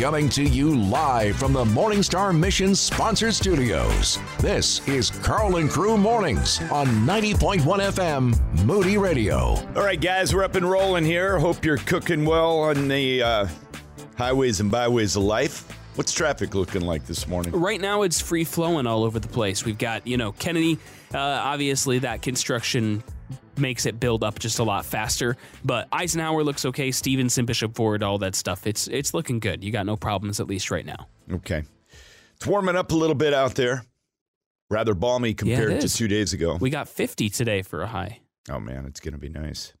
Coming to you live from the Morningstar Mission sponsored studios. This is Karl and Crew Mornings on 90.1 FM Moody Radio. All right, guys, we're up and rolling here. Hope you're cooking well on the uh, highways and byways of life. What's traffic looking like this morning? Right now, it's free flowing all over the place. We've got, you know, Kennedy, uh, obviously, that construction makes it build up just a lot faster. But Eisenhower looks okay. Stevenson, Bishop Ford, all that stuff. It's it's looking good. You got no problems at least right now. Okay, it's warming up a little bit out there. Rather balmy compared it to two days ago. We got 50 today for a high. Oh man, it's going to be nice.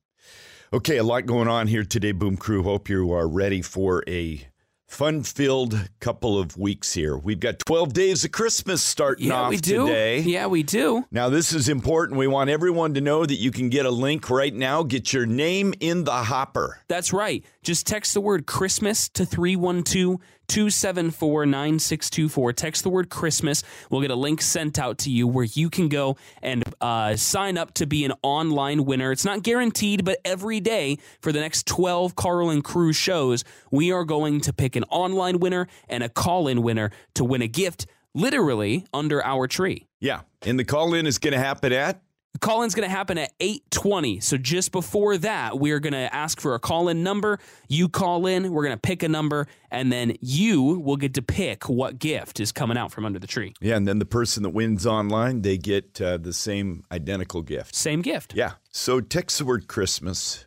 Okay, a lot going on here today, Boom Crew. Hope you are ready for a fun-filled couple of weeks here. We've got 12 days of Christmas starting Yeah, off we do. today. Yeah, we do. Now, this is important. We want everyone to know that you can get a link right now. Get your name in the hopper. That's right. Just text the word Christmas to 312 274 9624. Text the word Christmas. We'll get a link sent out to you where you can go and uh, sign up to be an online winner. It's not guaranteed, but every day for the next 12 Karl and Crew shows, we are going to pick an online winner and a call in winner to win a gift literally under our tree. Yeah, and the call in is going to happen at The call-in's going to happen at 8:20. So just before that, we're going to ask for a call-in number. You call in, we're going to pick a number, and then you will get to pick what gift is coming out from under the tree. yeah, and then the person that wins online they get uh, the same identical gift. Same gift. Yeah, so text the word Christmas.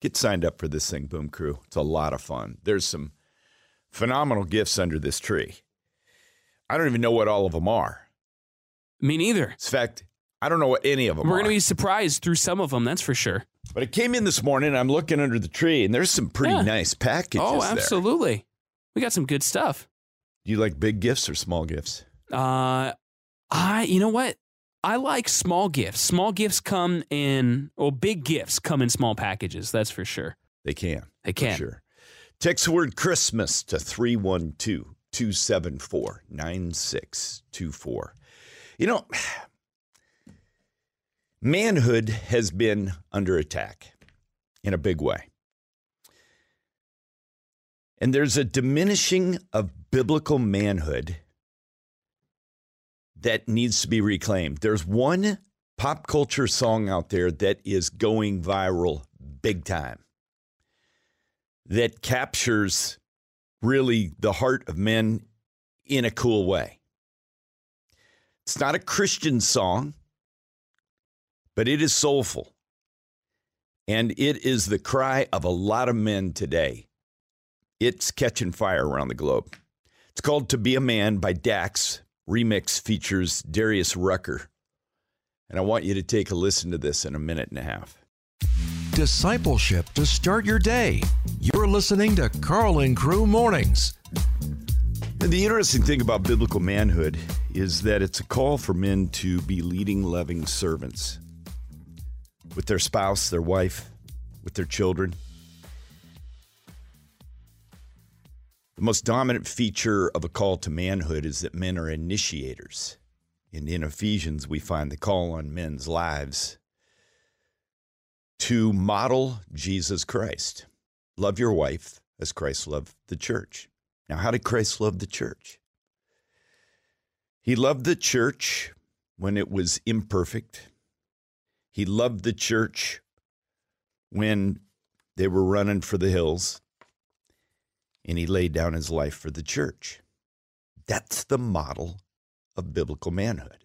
Get signed up for this thing, Boom Crew. It's a lot of fun. There's some phenomenal gifts under this tree. I don't even know what all of them are. Me neither. In fact, I don't know what any of them We're are. going to be surprised through some of them, that's for sure. But it came in this morning. I'm looking under the tree, and there's some pretty Yeah. nice packages. oh, there. absolutely. We got some good stuff. Do you like big gifts or small gifts? Uh I you know what? I like small gifts. Small gifts come in well, big gifts come in small packages, that's for sure. They can. They for can. Sure. Text the word Christmas to 312 274 9624. You know, manhood has been under attack in a big way. And there's a diminishing of biblical manhood that needs to be reclaimed. There's one pop culture song out there that is going viral big time that captures really the heart of men in a cool way. It's not a Christian song, but it is soulful. And it is the cry of a lot of men today. It's catching fire around the globe. It's called To Be a Man by Dax. Remix features Darius Rucker. And I want you to take a listen to this in a minute and a half. Discipleship to start your day. You're listening to Karl and Crew Mornings. The interesting thing about biblical manhood is that it's a call for men to be leading, loving servants with their spouse, their wife, with their children. The most dominant feature of a call to manhood is that men are initiators. And in Ephesians, we find the call on men's lives to model Jesus Christ. Love your wife as Christ loved the church. Now, how did Christ love the church? He loved the church when it was imperfect. He loved the church when they were running for the hills. And he laid down his life for the church. That's the model of biblical manhood.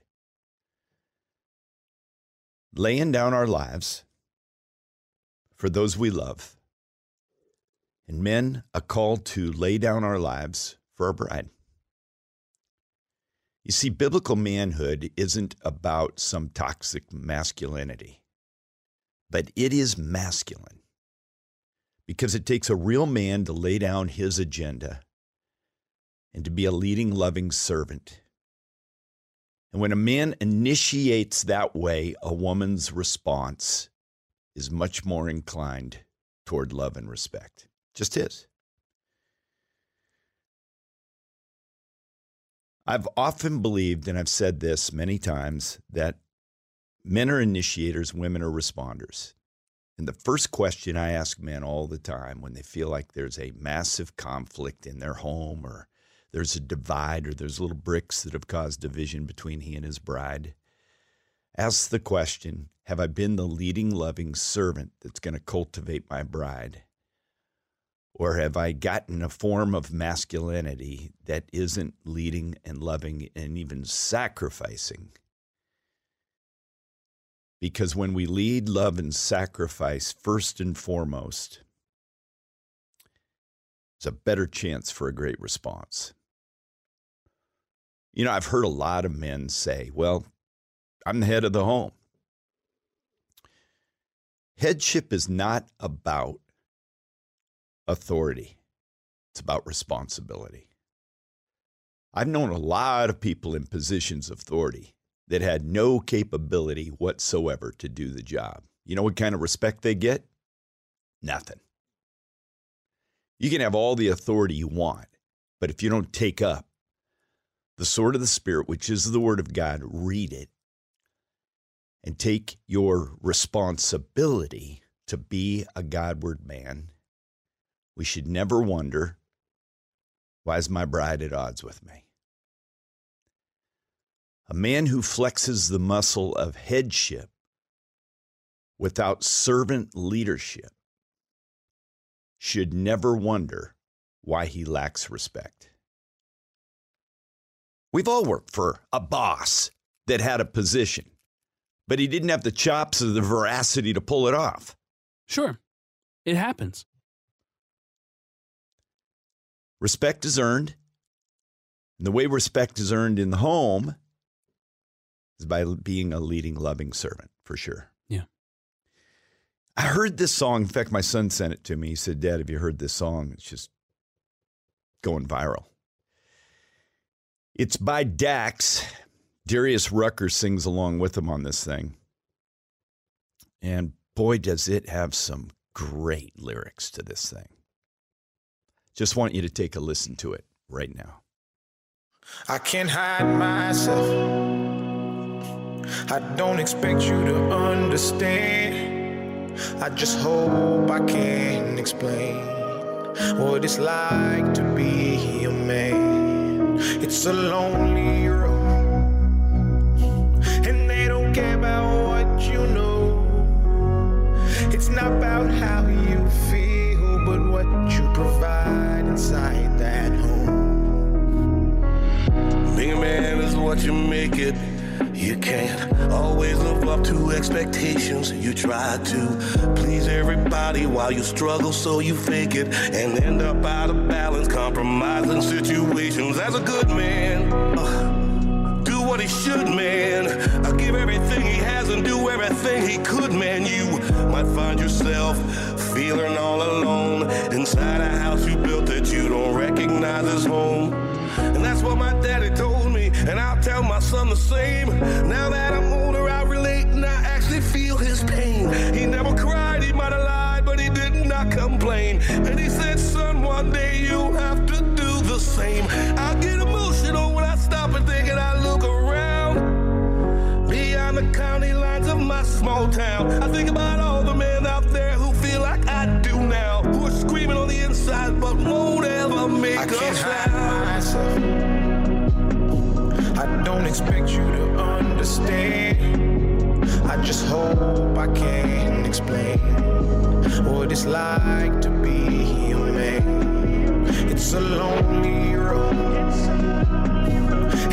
Laying down our lives for those we love. And men, a call to lay down our lives for our bride. You see, biblical manhood isn't about some toxic masculinity, but it is masculine because it takes a real man to lay down his agenda and to be a leading, loving servant. And when a man initiates that way, a woman's response is much more inclined toward love and respect. Just is. I've often believed, and I've said this many times, that men are initiators, women are responders. And the first question I ask men all the time when they feel like there's a massive conflict in their home or there's a divide or there's little bricks that have caused division between he and his bride, ask the question Have I been the leading, loving servant that's going to cultivate my bride? Or have I gotten a form of masculinity that isn't leading and loving and even sacrificing? Because when we lead, love, and sacrifice first and foremost, there's a better chance for a great response. You know, I've heard a lot of men say, well, I'm the head of the home. Headship is not about authority, it's about responsibility. I've known a lot of people in positions of authority that had no capability whatsoever to do the job. You know what kind of respect they get? Nothing. You can have all the authority you want, but if you don't take up the sword of the Spirit, which is the Word of God, read it and take your responsibility to be a Godward man, we should never wonder why is my bride at odds with me? A man who flexes the muscle of headship without servant leadership should never wonder why he lacks respect. We've all worked for a boss that had a position, but he didn't have the chops or the veracity to pull it off. Sure. It happens. Respect is earned. And the way respect is earned in the home is by being a leading, loving servant, for sure. Yeah. I heard this song. In fact, my son sent it to me. He said, Dad, have you heard this song? It's just going viral. It's by Dax. Darius Rucker sings along with him on this thing. And boy, does it have some great lyrics to this thing. Just want you to take a listen to it right now. I can't hide myself. I don't expect you to understand. I just hope I can explain what it's like to be a man. It's a lonely road, and they don't care about what you know. It's not about how you inside that home. Being a man is what you make it. You can't always live up to expectations. You try to please everybody while you struggle, so you fake it and end up out of balance, compromising situations. As a good man, do what he should, man. Give everything he has and do everything he could, man. You might find yourself feeling all alone inside a house you built that you don't recognize as home. And that's what my daddy told me, and I'll tell my son the same. Now that I'm older, I relate and I actually feel his pain. He never cried, he might have lied, but he did not complain. And he said, son, one day you'll have to do the same. I get emotional when I stop and think and I look around. Beyond the county lines of my small town, I think about all expect you to understand. I just hope I can explain what it's like to be a man. It's a lonely road,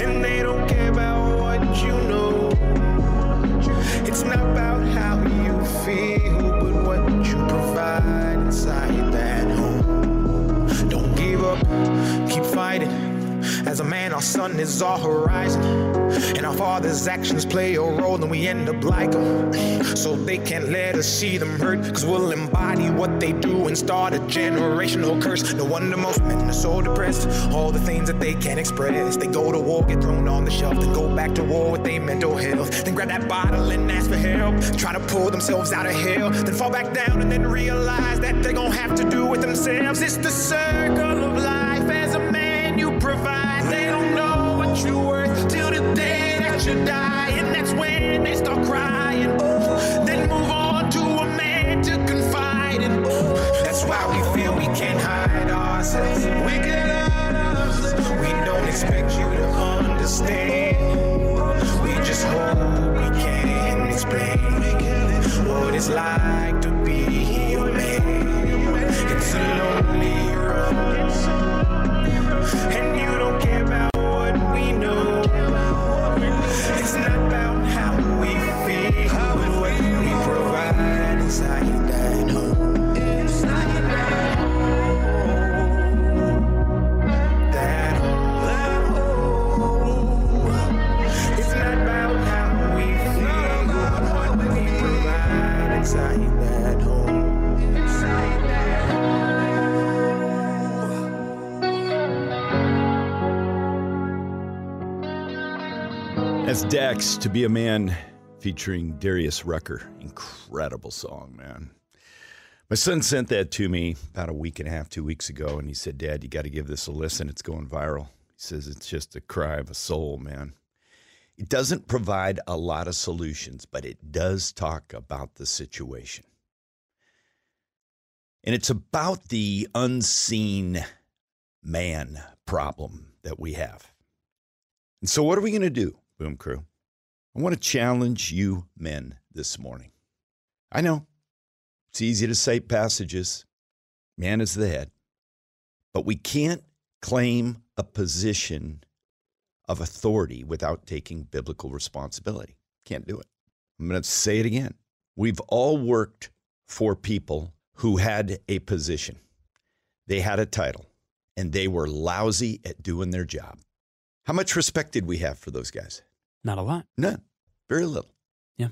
and they don't care about what you know. It's not about how you feel, but what you provide inside that home. Don't give up, keep fighting. As a man, our sun is our horizon. And our father's actions play a role, and we end up like them. So they can't let us see them hurt, cause we'll embody what they do and start a generational curse. No wonder most men are so depressed. All the things that they can't express. They go to war, get thrown on the shelf, then go back to war with their mental health. Then grab that bottle and ask for help. Try to pull themselves out of hell, then fall back down and then realize that they're gonna have to do with themselves. It's the circle of life why we feel we can't hide ourselves. We get ourselves. We don't expect you to understand. We just hope we can explain what it's like to be your man. It's a lonely road, and you don't care about. That's Dax to be a man featuring Darius Rucker. Incredible song, man. My son sent that to me about a week and a half, two weeks ago, and he said, Dad, you got to give this a listen. It's going viral. He says it's just a cry of a soul, man. It doesn't provide a lot of solutions, but it does talk about the situation. And it's about the unseen man problem that we have. And so, what are we going to do, Boom Crew? I want to challenge you men this morning. I know it's easy to cite passages, man is the head, but we can't claim a position of authority without taking biblical responsibility. Can't do it. I'm going to say it again. We've all worked for people who had a position, they had a title, and they were lousy at doing their job. How much respect did we have for those guys? Not a lot. None. Very little. Yeah.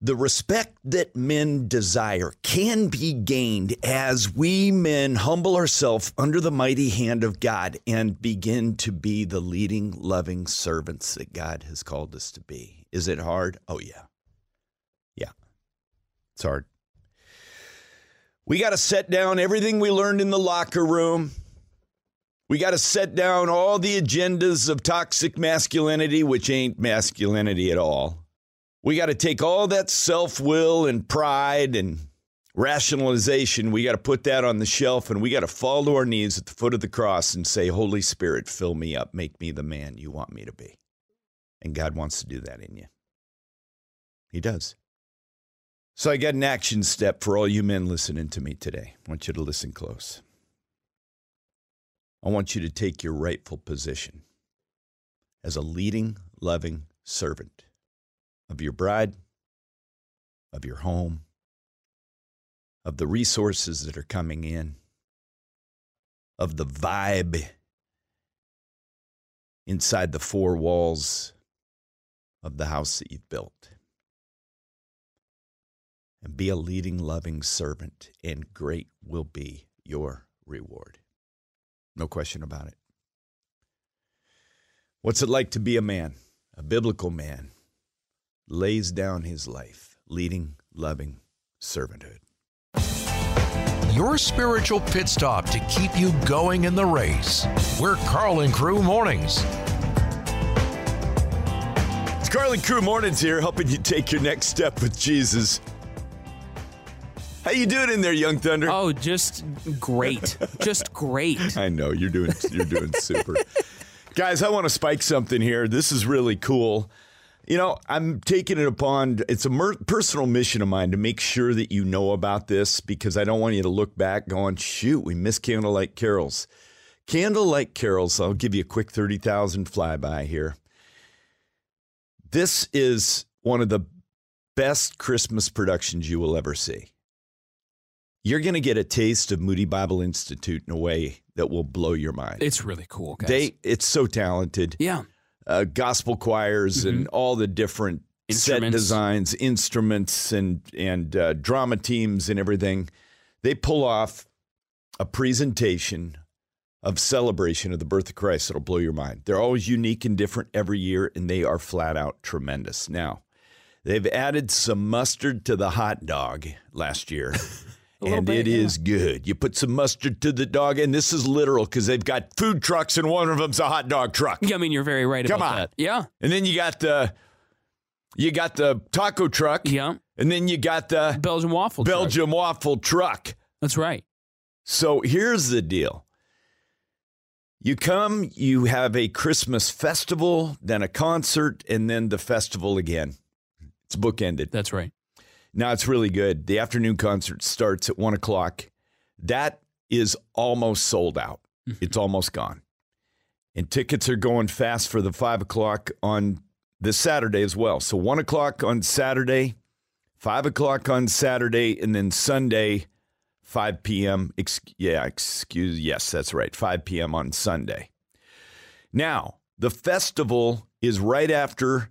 The respect that men desire can be gained as we men humble ourselves under the mighty hand of God and begin to be the leading, loving servants that God has called us to be. Is it hard? Oh, yeah. Yeah. It's hard. We got to set down everything we learned in the locker room. We got to set down all the agendas of toxic masculinity, which ain't masculinity at all. We got to take all that self will and pride and rationalization. We got to put that on the shelf and we got to fall to our knees at the foot of the cross and say, Holy Spirit, fill me up. Make me the man you want me to be. And God wants to do that in you. He does. So I got an action step for all you men listening to me today. I want you to listen close. I want you to take your rightful position as a leading, loving servant of your bride, of your home, of the resources that are coming in, of the vibe inside the four walls of the house that you've built. And be a leading, loving servant, and great will be your reward. No question about it. What's it like to be a man, a biblical man, lays down his life, leading, loving servanthood? Your spiritual pit stop to keep you going in the race. We're Karl and Crew Mornings. It's Karl and Crew Mornings here, helping you take your next step with Jesus. How you doing in there, Young Thunder? Oh, just great. just great. I know you're doing you're doing super. Guys, I want to spike something here. This is really cool. You know, I'm taking it upon it's a mer- personal mission of mine to make sure that you know about this because I don't want you to look back going, "Shoot, we missed candlelight carols." Candlelight carols, I'll give you a quick 30,000 flyby here. This is one of the best Christmas productions you will ever see. You're going to get a taste of Moody Bible Institute in a way that will blow your mind. It's really cool, guys. They it's so talented. yeah. Uh, gospel choirs and all the different set designs, instruments, and and uh, drama teams and everything. They pull off a presentation of celebration of the birth of Christ that'll blow your mind. They're always unique and different every year, and they are flat out tremendous. Now, they've added some mustard to the hot dog last year. And bit, it is good. You put some mustard to the dog, and this is literal because they've got food trucks, and one of them's a hot dog truck. Yeah, I mean, you're very right Come about on. that. Yeah. And then you got the you got the taco truck. Yeah. And then you got the Belgian waffle. truck. Belgium waffle truck. That's right. So here's the deal. You come, you have a Christmas festival, then a concert, and then the festival again. It's bookended. That's right. Now it's really good. The afternoon concert starts at one o'clock. That is almost sold out. Mm-hmm. It's almost gone. And tickets are going fast for the five o'clock on this Saturday as well. So one o'clock on Saturday, five o'clock on Saturday, and then Sunday, 5 p.m. Ex- yeah, excuse yes, that's right. 5 p.m. on Sunday. Now, the festival is right after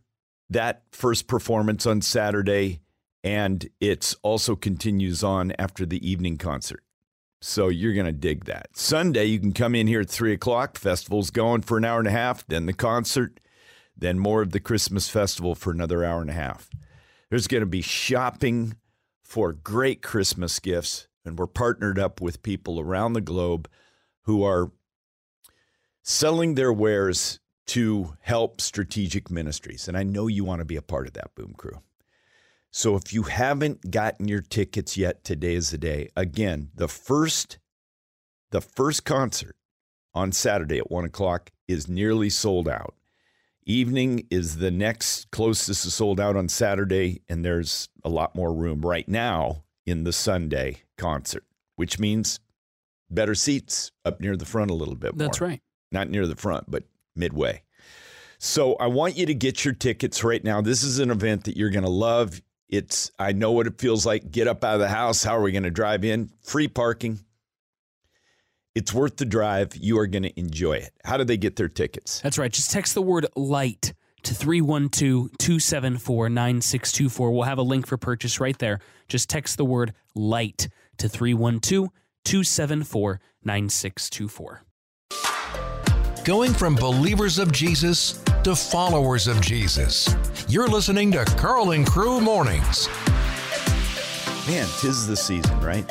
that first performance on Saturday, and it's also continues on after the evening concert. So you're going to dig that. Sunday, you can come in here at three o'clock. Festival's going for an hour and a half, then the concert, then more of the Christmas festival for another hour and a half. There's going to be shopping for great Christmas gifts, and we're partnered up with people around the globe who are selling their wares to help strategic ministries. And I know you want to be a part of that, Boom Crew. So if you haven't gotten your tickets yet, today is the day. Again, the first, the first concert on Saturday at one o'clock is nearly sold out. Evening is the next closest to sold out on Saturday, and there's a lot more room right now in the Sunday concert, which means better seats up near the front a little bit more. That's right. Not near the front, but midway. So I want you to get your tickets right now. This is an event that you're going to love. It's I know what it feels like. Get up out of the house. How are we going to drive in? Free parking. It's worth the drive. You are going to enjoy it. How do they get their tickets? That's right. Just text the word light to 312 274 9624. We'll have a link for purchase right there. Just text the word light to 312 274 9624. Going from believers of Jesus to followers of Jesus. You're listening to Karl and Crew Mornings. Man, tis the season, right?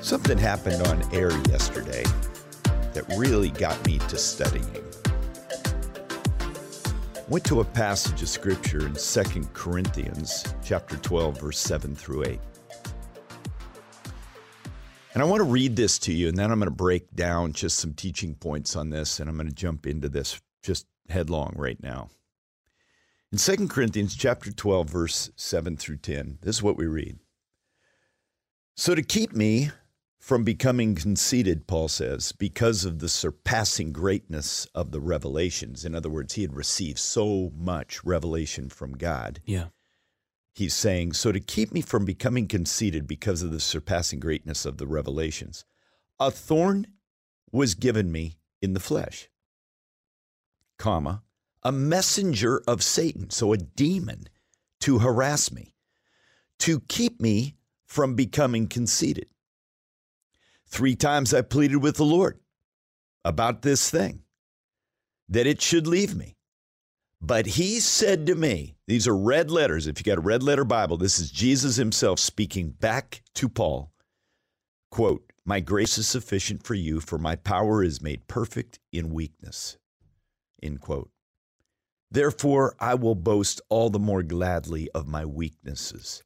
Something happened on air yesterday that really got me to studying. Went to a passage of scripture in 2 Corinthians chapter 12 verse 7 through 8. And I want to read this to you and then I'm going to break down just some teaching points on this and I'm going to jump into this just headlong right now. In 2 Corinthians chapter 12 verse 7 through 10, this is what we read. So to keep me from becoming conceited, Paul says, because of the surpassing greatness of the revelations. In other words, he had received so much revelation from God. Yeah. He's saying, So to keep me from becoming conceited because of the surpassing greatness of the revelations, a thorn was given me in the flesh, comma, a messenger of Satan, so a demon, to harass me, to keep me from becoming conceited. Three times I pleaded with the Lord about this thing, that it should leave me. But he said to me, these are red letters. If you got a red letter Bible, this is Jesus himself speaking back to Paul. Quote, My grace is sufficient for you, for my power is made perfect in weakness. End quote. Therefore, I will boast all the more gladly of my weaknesses,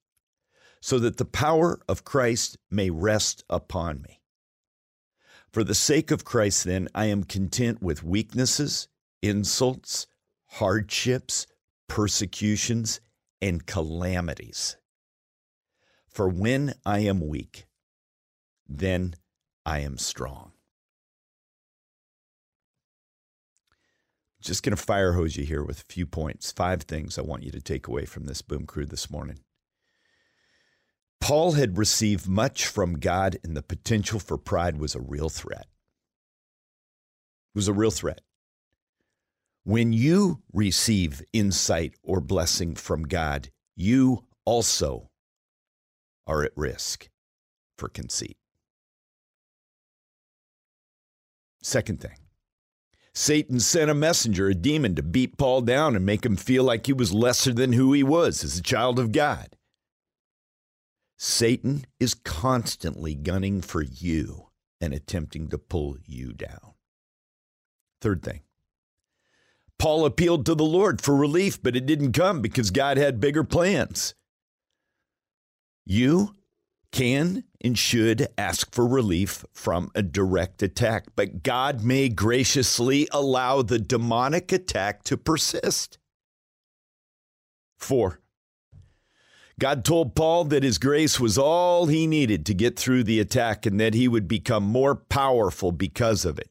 so that the power of Christ may rest upon me. For the sake of Christ, then, I am content with weaknesses, insults, hardships, persecutions, and calamities. For when I am weak, then I am strong. Just going to fire hose you here with a few points, five things I want you to take away from this boom crew this morning. Paul had received much from God, and the potential for pride was a real threat. It was a real threat. When you receive insight or blessing from God, you also are at risk for conceit. Second thing, Satan sent a messenger, a demon, to beat Paul down and make him feel like he was lesser than who he was as a child of God. Satan is constantly gunning for you and attempting to pull you down. Third thing, Paul appealed to the Lord for relief, but it didn't come because God had bigger plans. You can and should ask for relief from a direct attack, but God may graciously allow the demonic attack to persist. Four, God told Paul that his grace was all he needed to get through the attack and that he would become more powerful because of it.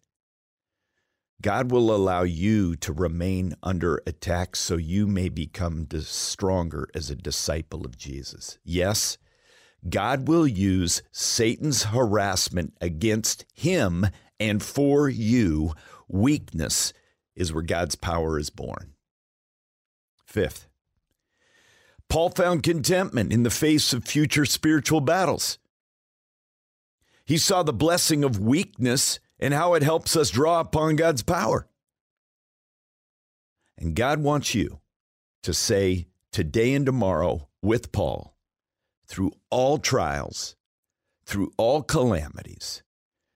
God will allow you to remain under attack so you may become stronger as a disciple of Jesus. Yes, God will use Satan's harassment against him and for you. Weakness is where God's power is born. Fifth, Paul found contentment in the face of future spiritual battles. He saw the blessing of weakness and how it helps us draw upon God's power. And God wants you to say today and tomorrow with Paul, through all trials, through all calamities,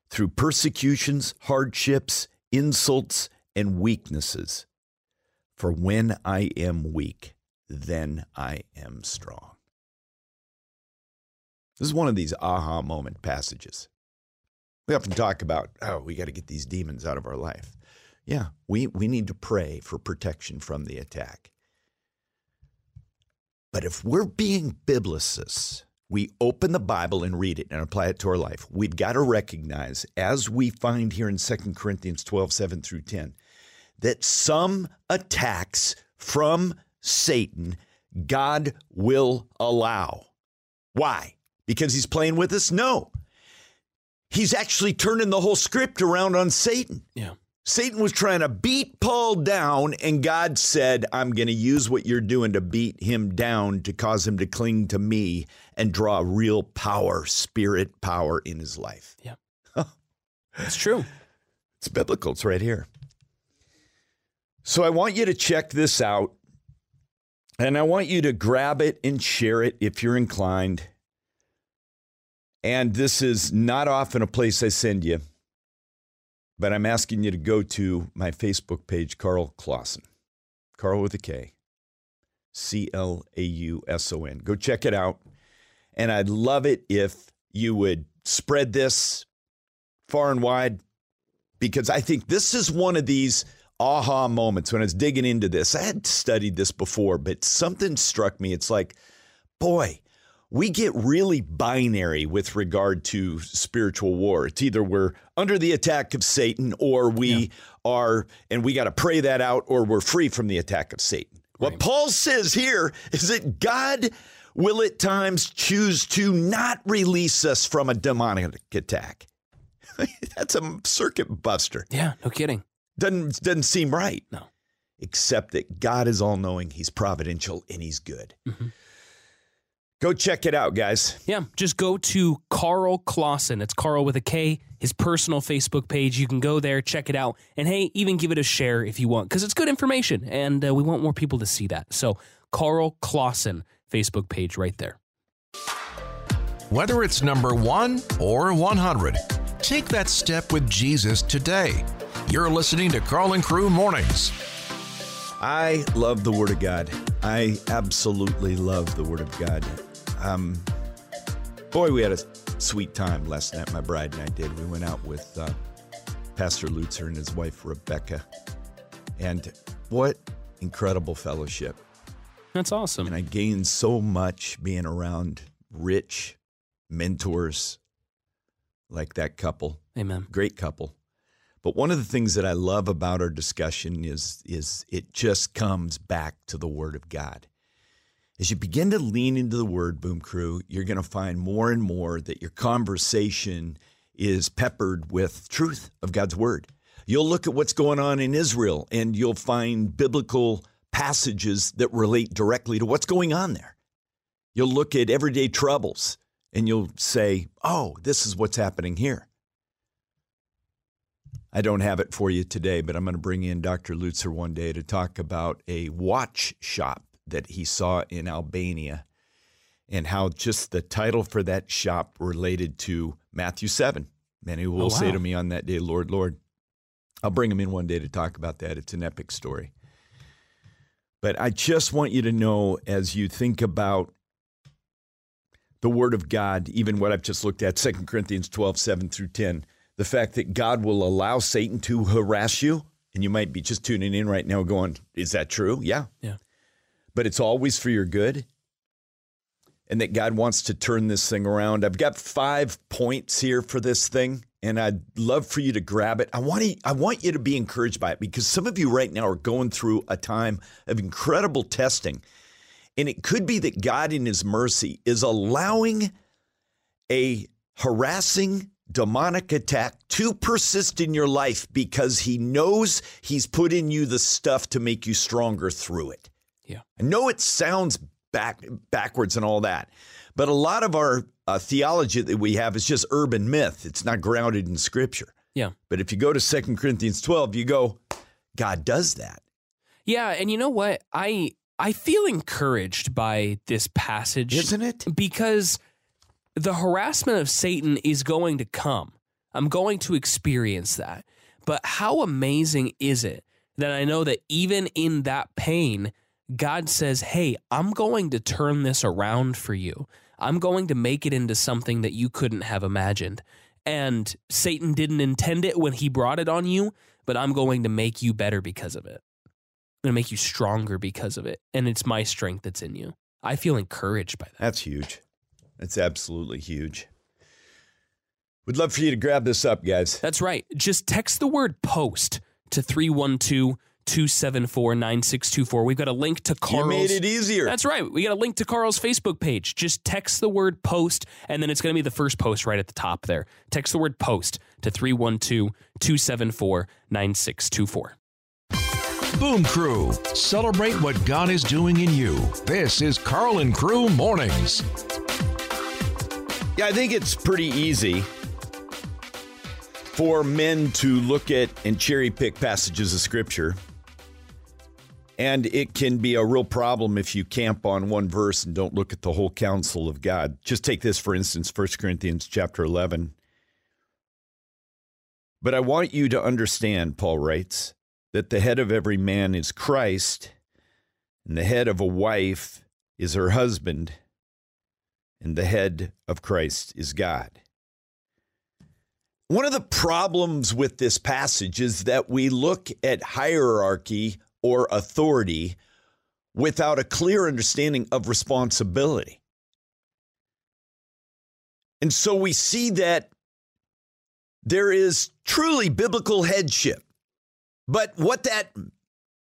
through persecutions, hardships, insults, and weaknesses. For when I am weak, then I am strong. This is one of these aha moment passages. We often talk about, oh, we got to get these demons out of our life. Yeah, we, we need to pray for protection from the attack. But if we're being biblicists, we open the Bible and read it and apply it to our life. We've got to recognize, as we find here in 2 Corinthians 12, 7 through 10, that some attacks from Satan God will allow. Why? Because he's playing with us? No he's actually turning the whole script around on Satan. Yeah. Satan was trying to beat Paul down, and God said, I'm going to use what you're doing to beat him down to cause him to cling to me and draw real power, spirit power in his life. Yeah. That's true. It's biblical. It's right here. So I want you to check this out, and I want you to grab it and share it if you're inclined. And this is not often a place I send you, but I'm asking you to go to my Facebook page, Karl Clauson. Karl with a K. C L A U S O N. Go check it out. And I'd love it if you would spread this far and wide because I think this is one of these aha moments when I was digging into this. I had studied this before, but something struck me. It's like, boy, we get really binary with regard to spiritual war. It's either we're under the attack of Satan or we yeah. are, and we got to pray that out, or we're free from the attack of Satan. Right. What Paul says here is that God will at times choose to not release us from a demonic attack. That's a circuit buster. Yeah, no kidding. Doesn't doesn't seem right. No. Except that God is all knowing, He's providential, and He's good. Mm-hmm. Go check it out, guys. Yeah, just go to Karl Clauson. It's Karl with a K, his personal Facebook page. You can go there, check it out, and hey, even give it a share if you want, because it's good information, and uh, we want more people to see that. So, Karl Clauson Facebook page right there. Whether it's number one or 100, take that step with Jesus today. You're listening to Karl and Crew Mornings. I love the Word of God. I absolutely love the Word of God. Um, boy, we had a sweet time last night. My bride and I did. We went out with uh, Pastor Lutzer and his wife Rebecca, and what incredible fellowship! That's awesome. And I gained so much being around rich mentors like that couple. Amen. Great couple. But one of the things that I love about our discussion is is it just comes back to the Word of God. As you begin to lean into the word, Boom Crew, you're going to find more and more that your conversation is peppered with truth of God's word. You'll look at what's going on in Israel and you'll find biblical passages that relate directly to what's going on there. You'll look at everyday troubles and you'll say, oh, this is what's happening here. I don't have it for you today, but I'm going to bring in Dr. Lutzer one day to talk about a watch shop that he saw in Albania and how just the title for that shop related to Matthew 7. Many oh, will oh, wow. say to me on that day, Lord, Lord. I'll bring him in one day to talk about that. It's an epic story. But I just want you to know as you think about the word of God, even what I've just looked at, 2 Corinthians 12, 7 through 10, the fact that God will allow Satan to harass you, and you might be just tuning in right now going, Is that true? Yeah. Yeah. But it's always for your good. And that God wants to turn this thing around. I've got five points here for this thing, and I'd love for you to grab it. I want to, I want you to be encouraged by it because some of you right now are going through a time of incredible testing. And it could be that God, in His mercy, is allowing a harassing demonic attack to persist in your life because He knows He's put in you the stuff to make you stronger through it. Yeah. I know it sounds back backwards and all that, but a lot of our uh, theology that we have is just urban myth. It's not grounded in Scripture. Yeah. But if you go to Second Corinthians 12, you go, God does that. Yeah, and you know what? I I feel encouraged by this passage. Isn't it? Because the harassment of Satan is going to come. I'm going to experience that. But how amazing is it that I know that even in that pain, God says, Hey, I'm going to turn this around for you. I'm going to make it into something that you couldn't have imagined. And Satan didn't intend it when he brought it on you, but I'm going to make you better because of it. I'm going to make you stronger because of it. And it's my strength that's in you. I feel encouraged by that. That's huge. That's absolutely huge. We'd love for you to grab this up, guys. That's right. Just text the word post to 312 274 9624. We've got a link to You Karl's. made it easier. That's right. We got a link to Karl's Facebook page. Just text the word post, and then it's going to be the first post right at the top there. Text the word post to 312 274 9624. Boom Crew, celebrate what God is doing in you. This is Karl and Crew Mornings. Yeah, I think it's pretty easy for men to look at and cherry pick passages of scripture. And it can be a real problem if you camp on one verse and don't look at the whole counsel of God. Just take this for instance, 1 Corinthians chapter 11. But I want you to understand, Paul writes, that the head of every man is Christ, and the head of a wife is her husband, and the head of Christ is God. One of the problems with this passage is that we look at hierarchy or authority without a clear understanding of responsibility. And so we see that there is truly biblical headship. But what that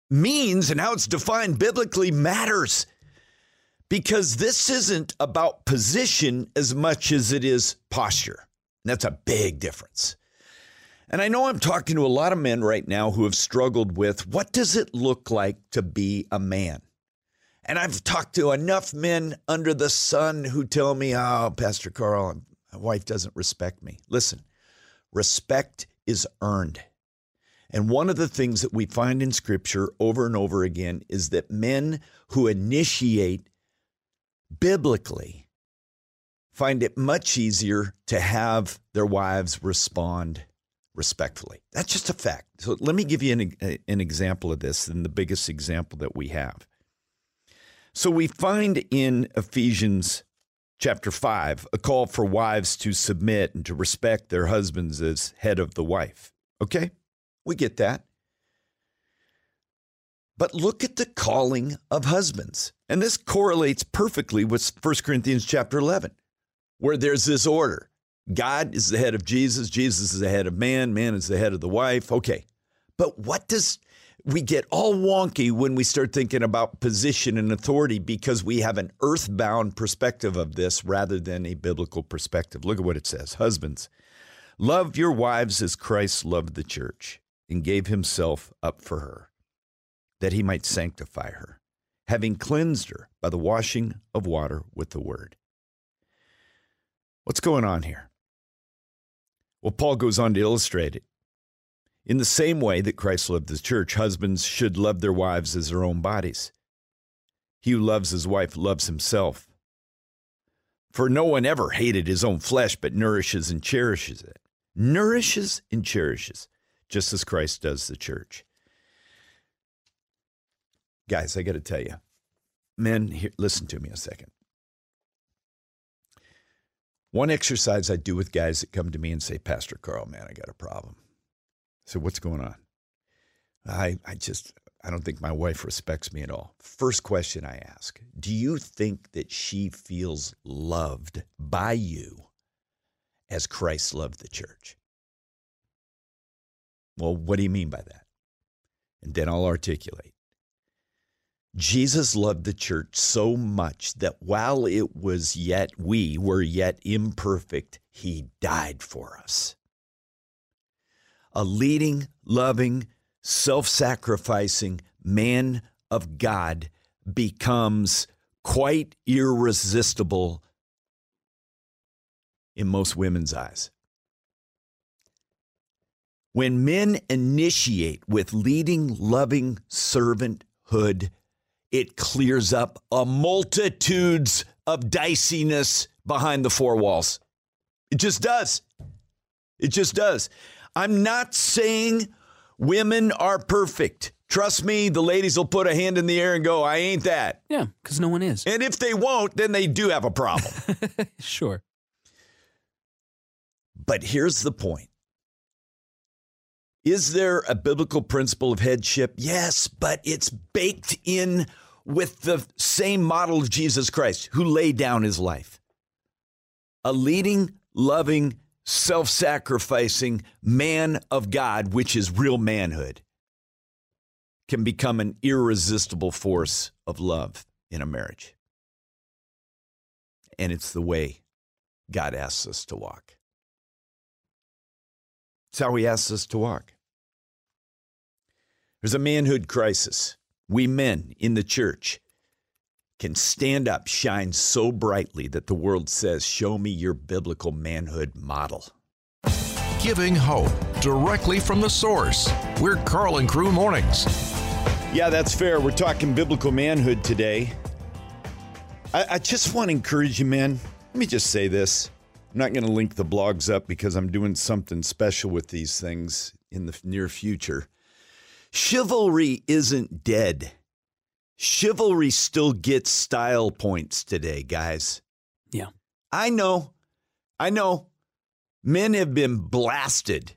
means and how it's defined biblically matters because this isn't about position as much as it is posture. And that's a big difference. And I know I'm talking to a lot of men right now who have struggled with what does it look like to be a man? And I've talked to enough men under the sun who tell me, oh, Pastor Karl, my wife doesn't respect me. Listen, respect is earned. And one of the things that we find in scripture over and over again is that men who initiate biblically find it much easier to have their wives respond respectfully. That's just a fact. So let me give you an, an example of this, and the biggest example that we have. So we find in Ephesians chapter 5 a call for wives to submit and to respect their husbands as head of the wife. Okay? We get that. But look at the calling of husbands. And this correlates perfectly with 1 Corinthians chapter 11, where there's this order. God is the head of Jesus, Jesus is the head of man, man is the head of the wife. Okay. But what does we get all wonky when we start thinking about position and authority because we have an earthbound perspective of this rather than a biblical perspective. Look at what it says Husbands, love your wives as Christ loved the church and gave himself up for her, that he might sanctify her, having cleansed her by the washing of water with the word. What's going on here? Well, Paul goes on to illustrate it. In the same way that Christ loved the church, husbands should love their wives as their own bodies. He who loves his wife loves himself. For no one ever hated his own flesh, but nourishes and cherishes it. Nourishes and cherishes, just as Christ does the church. Guys, I got to tell you, men, here, listen to me a second. One exercise I do with guys that come to me and say, Pastor Karl, man, I got a problem. So what's going on? I, I just, I don't think my wife respects me at all. First question I ask Do you think that she feels loved by you as Christ loved the church? Well, what do you mean by that? And then I'll articulate. Jesus loved the church so much that while it was yet, we were yet imperfect, he died for us. A leading, loving, self sacrificing man of God becomes quite irresistible in most women's eyes. When men initiate with leading, loving servanthood, it clears up a multitudes of diciness behind the four walls. It just does. It just does. I'm not saying women are perfect. Trust me, the ladies will put a hand in the air and go, I ain't that. Yeah, because no one is. And if they won't, then they do have a problem. sure. but here's the point Is there a biblical principle of headship? Yes, but it's baked in with the same model of Jesus Christ who laid down his life. A leading, loving, self sacrificing man of God, which is real manhood, can become an irresistible force of love in a marriage. And it's the way God asks us to walk. It's how He asks us to walk. There's a manhood crisis. We men in the church can stand up, shine so brightly that the world says, Show me your biblical manhood model. Giving hope directly from the source. We're Karl and Crew Mornings. Yeah, that's fair. We're talking biblical manhood today. I, I just want to encourage you, man. Let me just say this. I'm not going to link the blogs up because I'm doing something special with these things in the near future. Chivalry isn't dead. Chivalry still gets style points today, guys. Yeah. I know. I know. Men have been blasted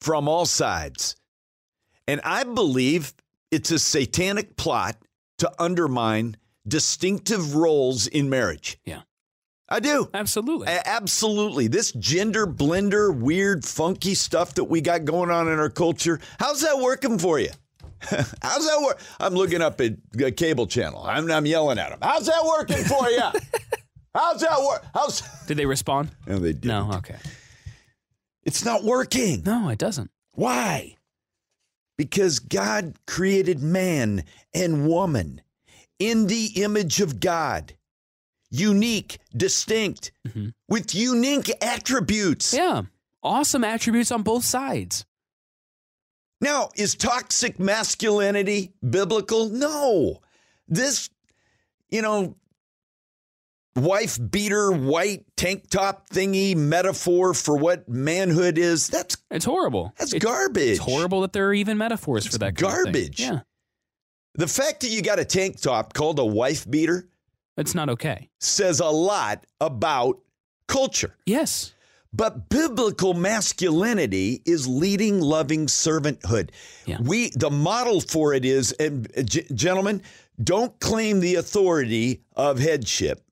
from all sides. And I believe it's a satanic plot to undermine distinctive roles in marriage. Yeah. I do. Absolutely. Absolutely. This gender blender, weird, funky stuff that we got going on in our culture, how's that working for you? how's that work? I'm looking up at a cable channel. I'm, I'm yelling at them. How's that working for you? how's that work? How's Did they respond? no, they did. No. Okay. It's not working. No, it doesn't. Why? Because God created man and woman in the image of God, unique, distinct, Mhm. with unique attributes. Yeah. Awesome attributes on both sides. Now, is toxic masculinity biblical? No. This, you know, wife beater, white tank top thingy metaphor for what manhood is, that's It's horrible. that's It's- garbage. It's horrible that there are even metaphors for It's that. kind of thing. garbage. Yeah. The fact that you got a tank top called a wife beater It's not okay. says a lot about culture. Yes. But biblical masculinity is leading loving servanthood. Yeah. We the model for it is and uh, g- gentlemen, don't claim the authority of headship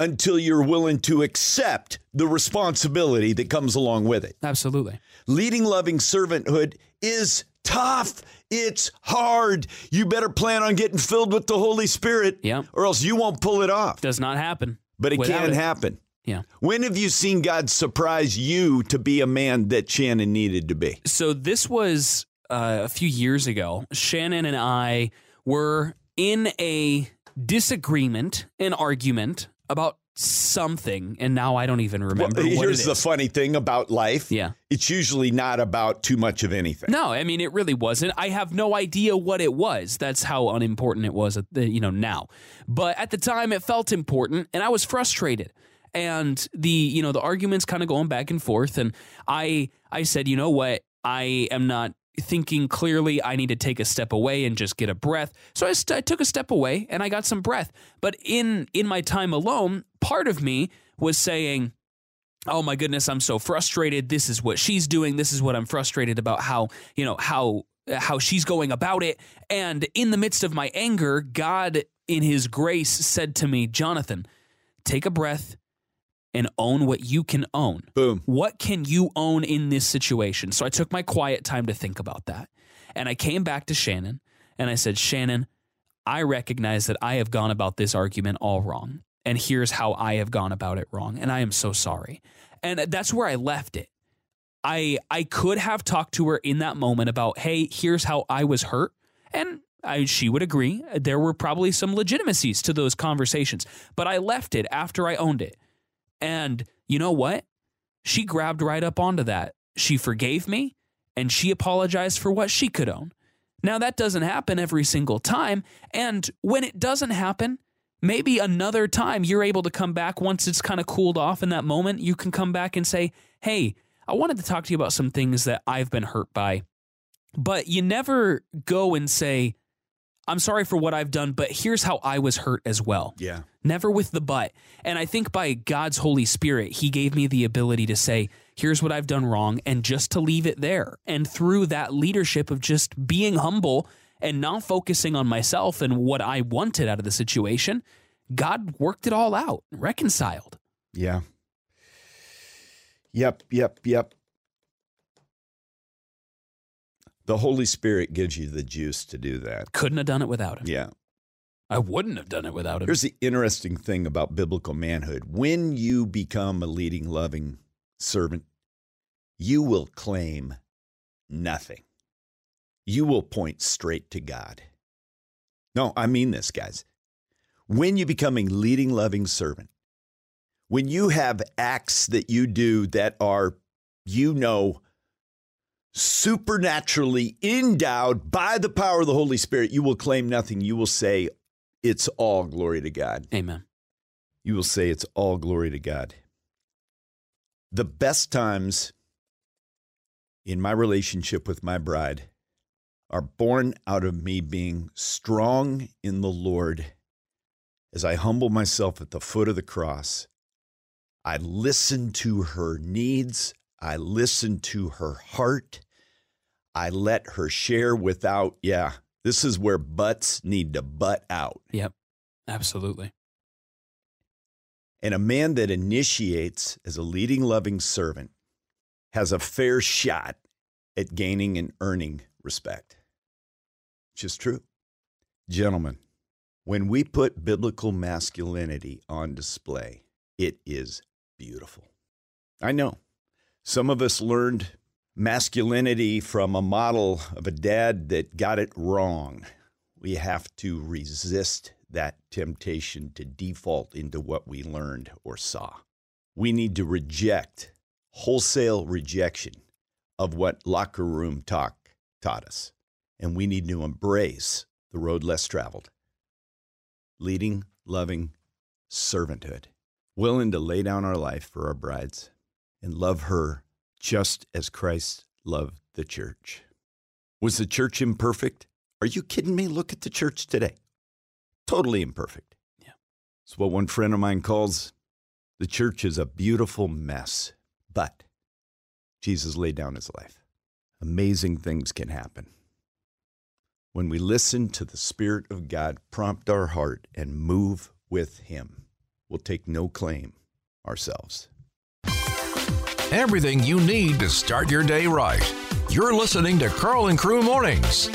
until you're willing to accept the responsibility that comes along with it. Absolutely. Leading loving servanthood is tough. It's hard. You better plan on getting filled with the Holy Spirit Yeah. or else you won't pull it off. Does not happen. But it can it. happen. Yeah. When have you seen God surprise you to be a man that Shannon needed to be? So this was uh, a few years ago. Shannon and I were in a disagreement, an argument about something, and now I don't even remember Well, here's the funny thing about life. Yeah. It's usually not about too much of anything. No, I mean it really wasn't. I have no idea what it was. That's how unimportant it was. At the, you know now, but at the time it felt important, and I was frustrated. And the you know the arguments kind of going back and forth, and I I said, you know what, I am not thinking clearly. I need to take a step away and just get a breath. So I, st- I took a step away and I got some breath. But in in my time alone, part of me was saying, "Oh my goodness, I'm so frustrated. This is what she's doing. This is what I'm frustrated about how, you know, how how she's going about it." And in the midst of my anger, God in his grace said to me, "Jonathan, take a breath and own what you can own. Boom. What can you own in this situation?" So I took my quiet time to think about that. And I came back to Shannon and I said, "Shannon, I recognize that I have gone about this argument all wrong. And here's how I have gone about it wrong. And I am so sorry. And that's where I left it. I I could have talked to her in that moment about, hey, here's how I was hurt. And I, she would agree. There were probably some legitimacies to those conversations. But I left it after I owned it. And you know what? She grabbed right up onto that. She forgave me and she apologized for what she could own. Now, that doesn't happen every single time. And when it doesn't happen, maybe another time you're able to come back once it's kind of cooled off in that moment. You can come back and say, Hey, I wanted to talk to you about some things that I've been hurt by. But you never go and say, I'm sorry for what I've done, but here's how I was hurt as well. Yeah. Never with the but. And I think by God's Holy Spirit, He gave me the ability to say, here's what I've done wrong, and just to leave it there. And through that leadership of just being humble and not focusing on myself and what I wanted out of the situation, God worked it all out, reconciled. Yeah. Yep, yep, yep. The Holy Spirit gives you the juice to do that. Couldn't have done it without Him. Yeah. I wouldn't have done it without Him. Here's the interesting thing about biblical manhood when you become a leading, loving servant, you will claim nothing. You will point straight to God. No, I mean this, guys. When you become a leading, loving servant, when you have acts that you do that are, you know, supernaturally endowed by the power of the Holy Spirit, you will claim nothing. You will say, It's all glory to God. Amen. You will say, It's all glory to God. The best times in my relationship with my bride are born out of me being strong in the Lord as I humble myself at the foot of the cross. I listen to her needs. I listen to her heart. I let her share without, yeah, this is where butts need to butt out. Yep. Absolutely. And a man that initiates as a leading, loving servant has a fair shot at gaining and earning respect. Which is true. Gentlemen, when we put biblical masculinity on display, it is beautiful. I know some of us learned masculinity from a model of a dad that got it wrong. We have to resist that temptation to default into what we learned or saw. We need to reject wholesale rejection of what locker room talk taught us. And we need to embrace the road less traveled. Leading, loving servanthood, willing to lay down our life for our brides and love her just as Christ loved the church. Was the church imperfect? Are you kidding me? Look at the church today. Totally imperfect. Yeah. It's what one friend of mine calls the church is a beautiful mess. But Jesus laid down his life. Amazing things can happen. When we listen to the Spirit of God prompt our heart and move with Him, we'll take no claim ourselves. Everything you need to start your day right. You're listening to Karl and Crew Mornings.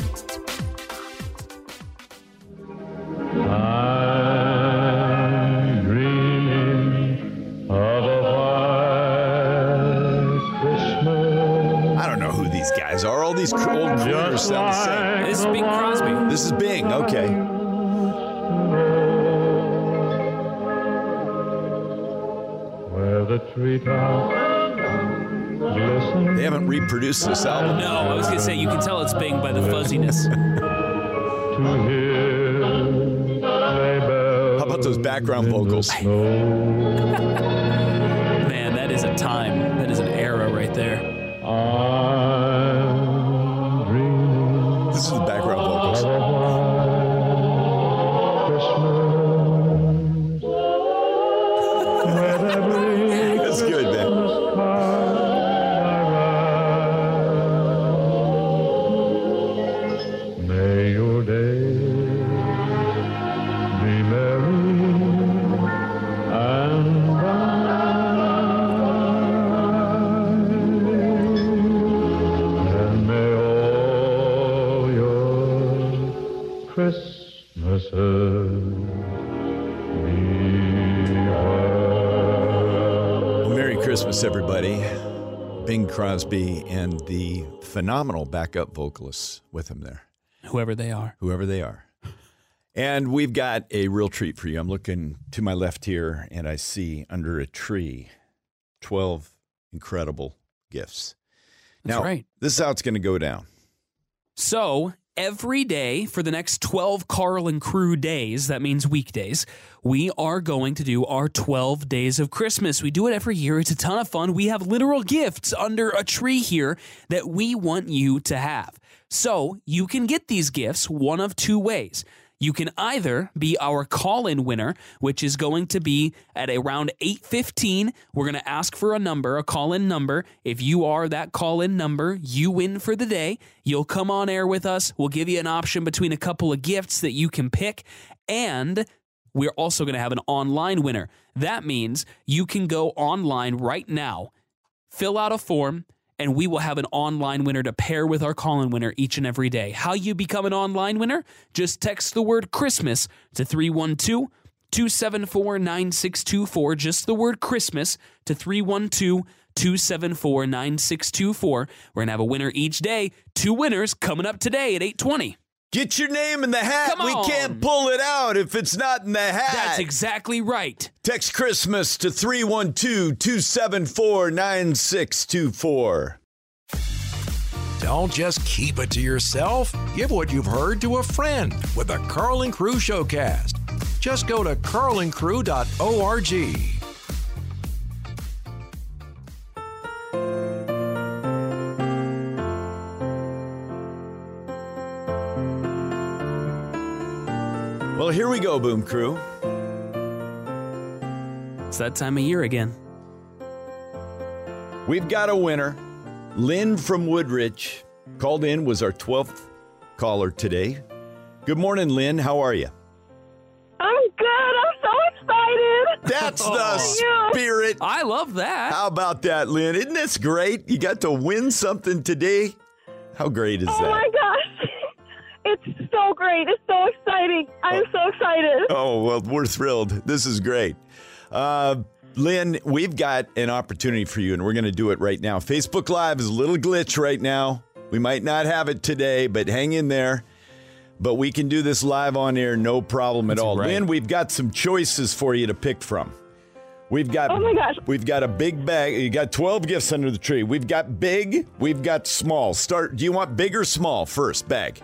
I'm dreaming of a white Christmas. I don't know who these guys are. All these cr- old crooners sound the same. This is Bing Crosby. This is Bing. Okay. Where the treetops glisten. They haven't reproduced this album. No, I was going to say, you can tell it's Bing by the fuzziness. to hear How about those background vocals? snow. Man, that is a time. That is an era right there. Christmas, everybody. Bing Crosby and the phenomenal backup vocalists with him there, Whoever they are. whoever they are. And we've got a real treat for you. I'm looking to my left here, and I see under a tree 12 incredible gifts. That's now, right. this is how it's going to go down. So every day for the next 12 Karl and Crew days, that means weekdays, we are going to do our 12 days of Christmas. We do it every year. It's a ton of fun. We have literal gifts under a tree here that we want you to have. So you can get these gifts one of two ways. You can either be our call-in winner, which is going to be at around 8:15. We're going to ask for a number, a call-in number. If you are that call-in number, you win for the day. You'll come on air with us. We'll give you an option between a couple of gifts that you can pick and we're also going to have an online winner. That means you can go online right now, fill out a form, and we will have an online winner to pair with our call in winner each and every day. How you become an online winner? Just text the word Christmas to 312 274 9624. Just the word Christmas to 312 274 9624. We're going to have a winner each day. Two winners coming up today at 820. Get your name in the hat. Come We on. can't pull it out if it's not in the hat. That's exactly right. Text Christmas to 312 274 9624. Don't just keep it to yourself. Give what you've heard to a friend with the Karl and Crew Showcast. Just go to carlandcrew.org. here we go, Boom Crew. It's that time of year again. We've got a winner. Lynn from Woodridge called in, was our 12th caller today. Good morning, Lynn. How are you? I'm good. I'm so excited. That's the spirit. I love that. How about that, Lynn? Isn't this great? You got to win something today. How great is Oh that? My gosh. It's so great. It's so exciting. I'm so excited. Oh, well, we're thrilled. This is great. Uh, Lynn, we've got an opportunity for you, and we're going to do it right now. Facebook Live is a little glitch right now. We might not have it today, but hang in there. But we can do this live on air, no problem at all. right. Lynn, we've got some choices for you to pick from. We've got Oh my gosh. we've got a big bag. You got 12 gifts under the tree. We've got big, we've got small. Start do you want big or small first bag?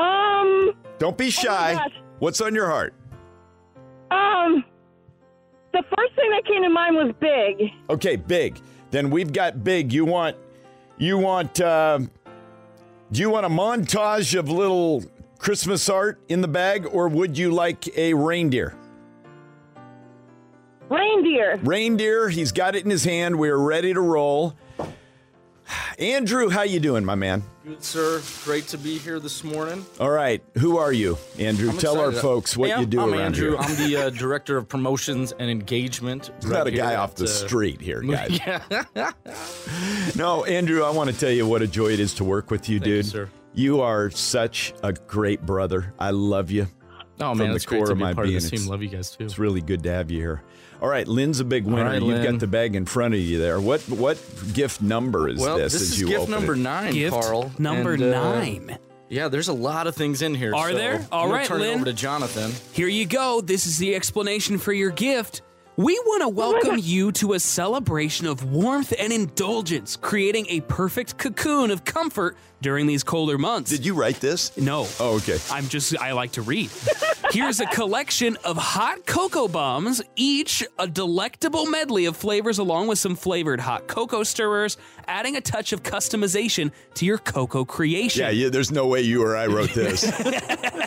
Um, Don't be shy. gosh. What's on your heart? um, the first thing that came to mind was big. Okay, big. Then we've got big. You want, you want, uh, do you want a montage of little Christmas art in the bag, or would you like a reindeer? Reindeer. Reindeer. He's got it in his hand. We're ready to roll. Andrew, how you doing, my man? Good, sir. Great to be here this morning. All right. Who are you, Andrew? I'm Tell our folks what Hey, you do I'm around Andrew. here. I'm the uh, director of promotions and engagement. It's not a guy off the uh, street here, guys. Yeah. No, Andrew, I want to tell you what a joy it is to work with you, Thank you, dude. sir. You are such a great brother. I love you. Oh From man, the it's great core to of be my part being, of it's- team. Love you guys too. It's really good to have you here. All right, Lynn's a big winner. right, You've got the bag in front of you there. What what gift number is well, this? this, as is you gift open number it? nine, Gift Karl. number And, uh, nine. Yeah, there's a lot of things in here. Are so there? All I'm gonna right, turn Lynn. it over to Jonathan. Here you go. This is the explanation for your gift. We want to welcome you to a celebration of warmth and indulgence, creating a perfect cocoon of comfort during these colder months. Did you write this? No. Oh, okay. I'm just, I like to read. Here's a collection of hot cocoa bombs, each a delectable medley of flavors, along with some flavored hot cocoa stirrers, adding a touch of customization to your cocoa creation. Yeah, yeah. There's no way you or I wrote this.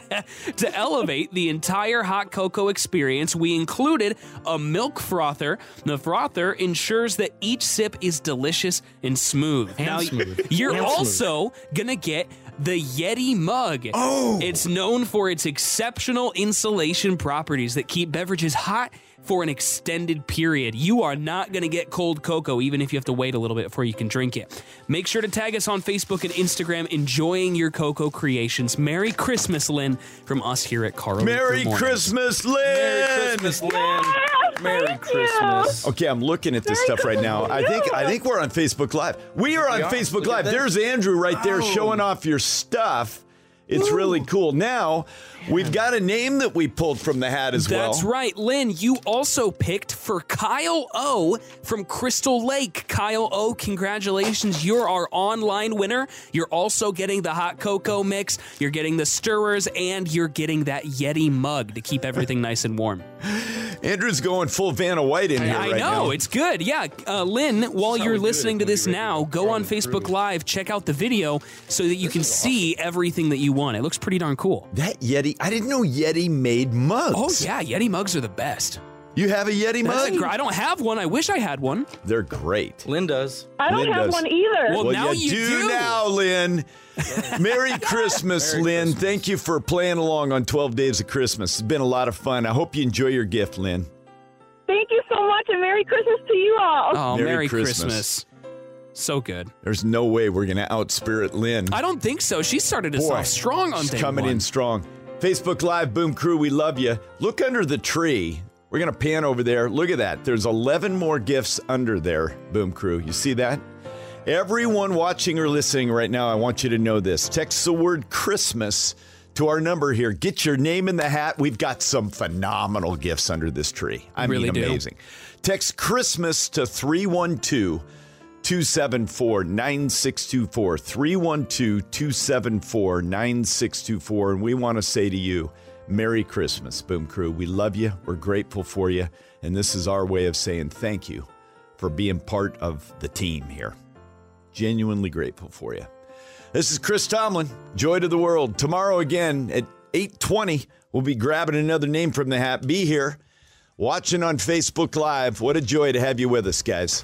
To elevate the entire hot cocoa experience, we included a milk frother. The frother ensures that each sip is delicious and smooth. And smooth. You're And also gonna get the Yeti mug. Oh! It's known for its exceptional insulation properties that keep beverages hot for an extended period. You are not gonna get cold cocoa, even if you have to wait a little bit before you can drink it. Make sure to tag us on Facebook and Instagram, enjoying your cocoa creations. Merry Christmas, Lynn, from us here at Karl. Merry Christmas, Lynn. Merry Christmas, Lynn. Merry Thank Christmas. Okay, I'm looking at this Merry stuff right now. I think I think we're on Facebook Live. We are on We are? Facebook Live. There's Andrew right there oh. showing off your stuff. It's really cool. Now, we've got a name that we pulled from the hat as well. That's right, Lynn. You also picked for Kyle O from Crystal Lake. Kyle O, congratulations. You're our online winner. You're also getting the hot cocoa mix, you're getting the stirrers, and you're getting that Yeti mug to keep everything nice and warm. Andrew's going full Vanna White in here I right know, now. it's good. Yeah. Uh, Lynn, while how you're we do it listening to this now, go on Facebook Live, check out the video so that you can see everything that you want. It looks pretty darn cool. that Yeti, I didn't know Yeti made mugs. Oh, yeah. Yeti mugs are the best. You have a Yeti That's mug? gr- I don't have one. I wish I had one. They're great. Lynn does. I don't Lynn have does. one either. Well, now you, you do, do. now, Lynn. Merry Christmas, Merry Lynn. Christmas. Thank you for playing along on 12 Days of Christmas. It's been a lot of fun. I hope you enjoy your gift, Lynn. Thank you so much, and Merry Christmas to you all. Oh, Merry Merry, Christmas. Christmas. So good. There's no way we're going to outspirit Lynn. I don't think so. She started us Boy, off strong on she's day coming one. in strong. Facebook Live, Boom Crew, we love you. Look under the tree. We're going to pan over there. Look at that. There's 11 more gifts under there, Boom Crew. You see that? Everyone watching or listening right now, I want you to know this. Text the word Christmas to our number here. Get your name in the hat. We've got some phenomenal gifts under this tree. I Really mean, do. amazing. Text Christmas to 312 274 9624. 312 274 9624. And we want to say to you, Merry Christmas, Boom Crew. We love you. We're grateful for you. And this is our way of saying thank you for being part of the team here. Genuinely grateful for you. This is Chris Tomlin, Joy to the World. Tomorrow again at 8:20, we'll be grabbing another name from the hat. Be here, watching on Facebook Live. What a joy to have you with us, guys.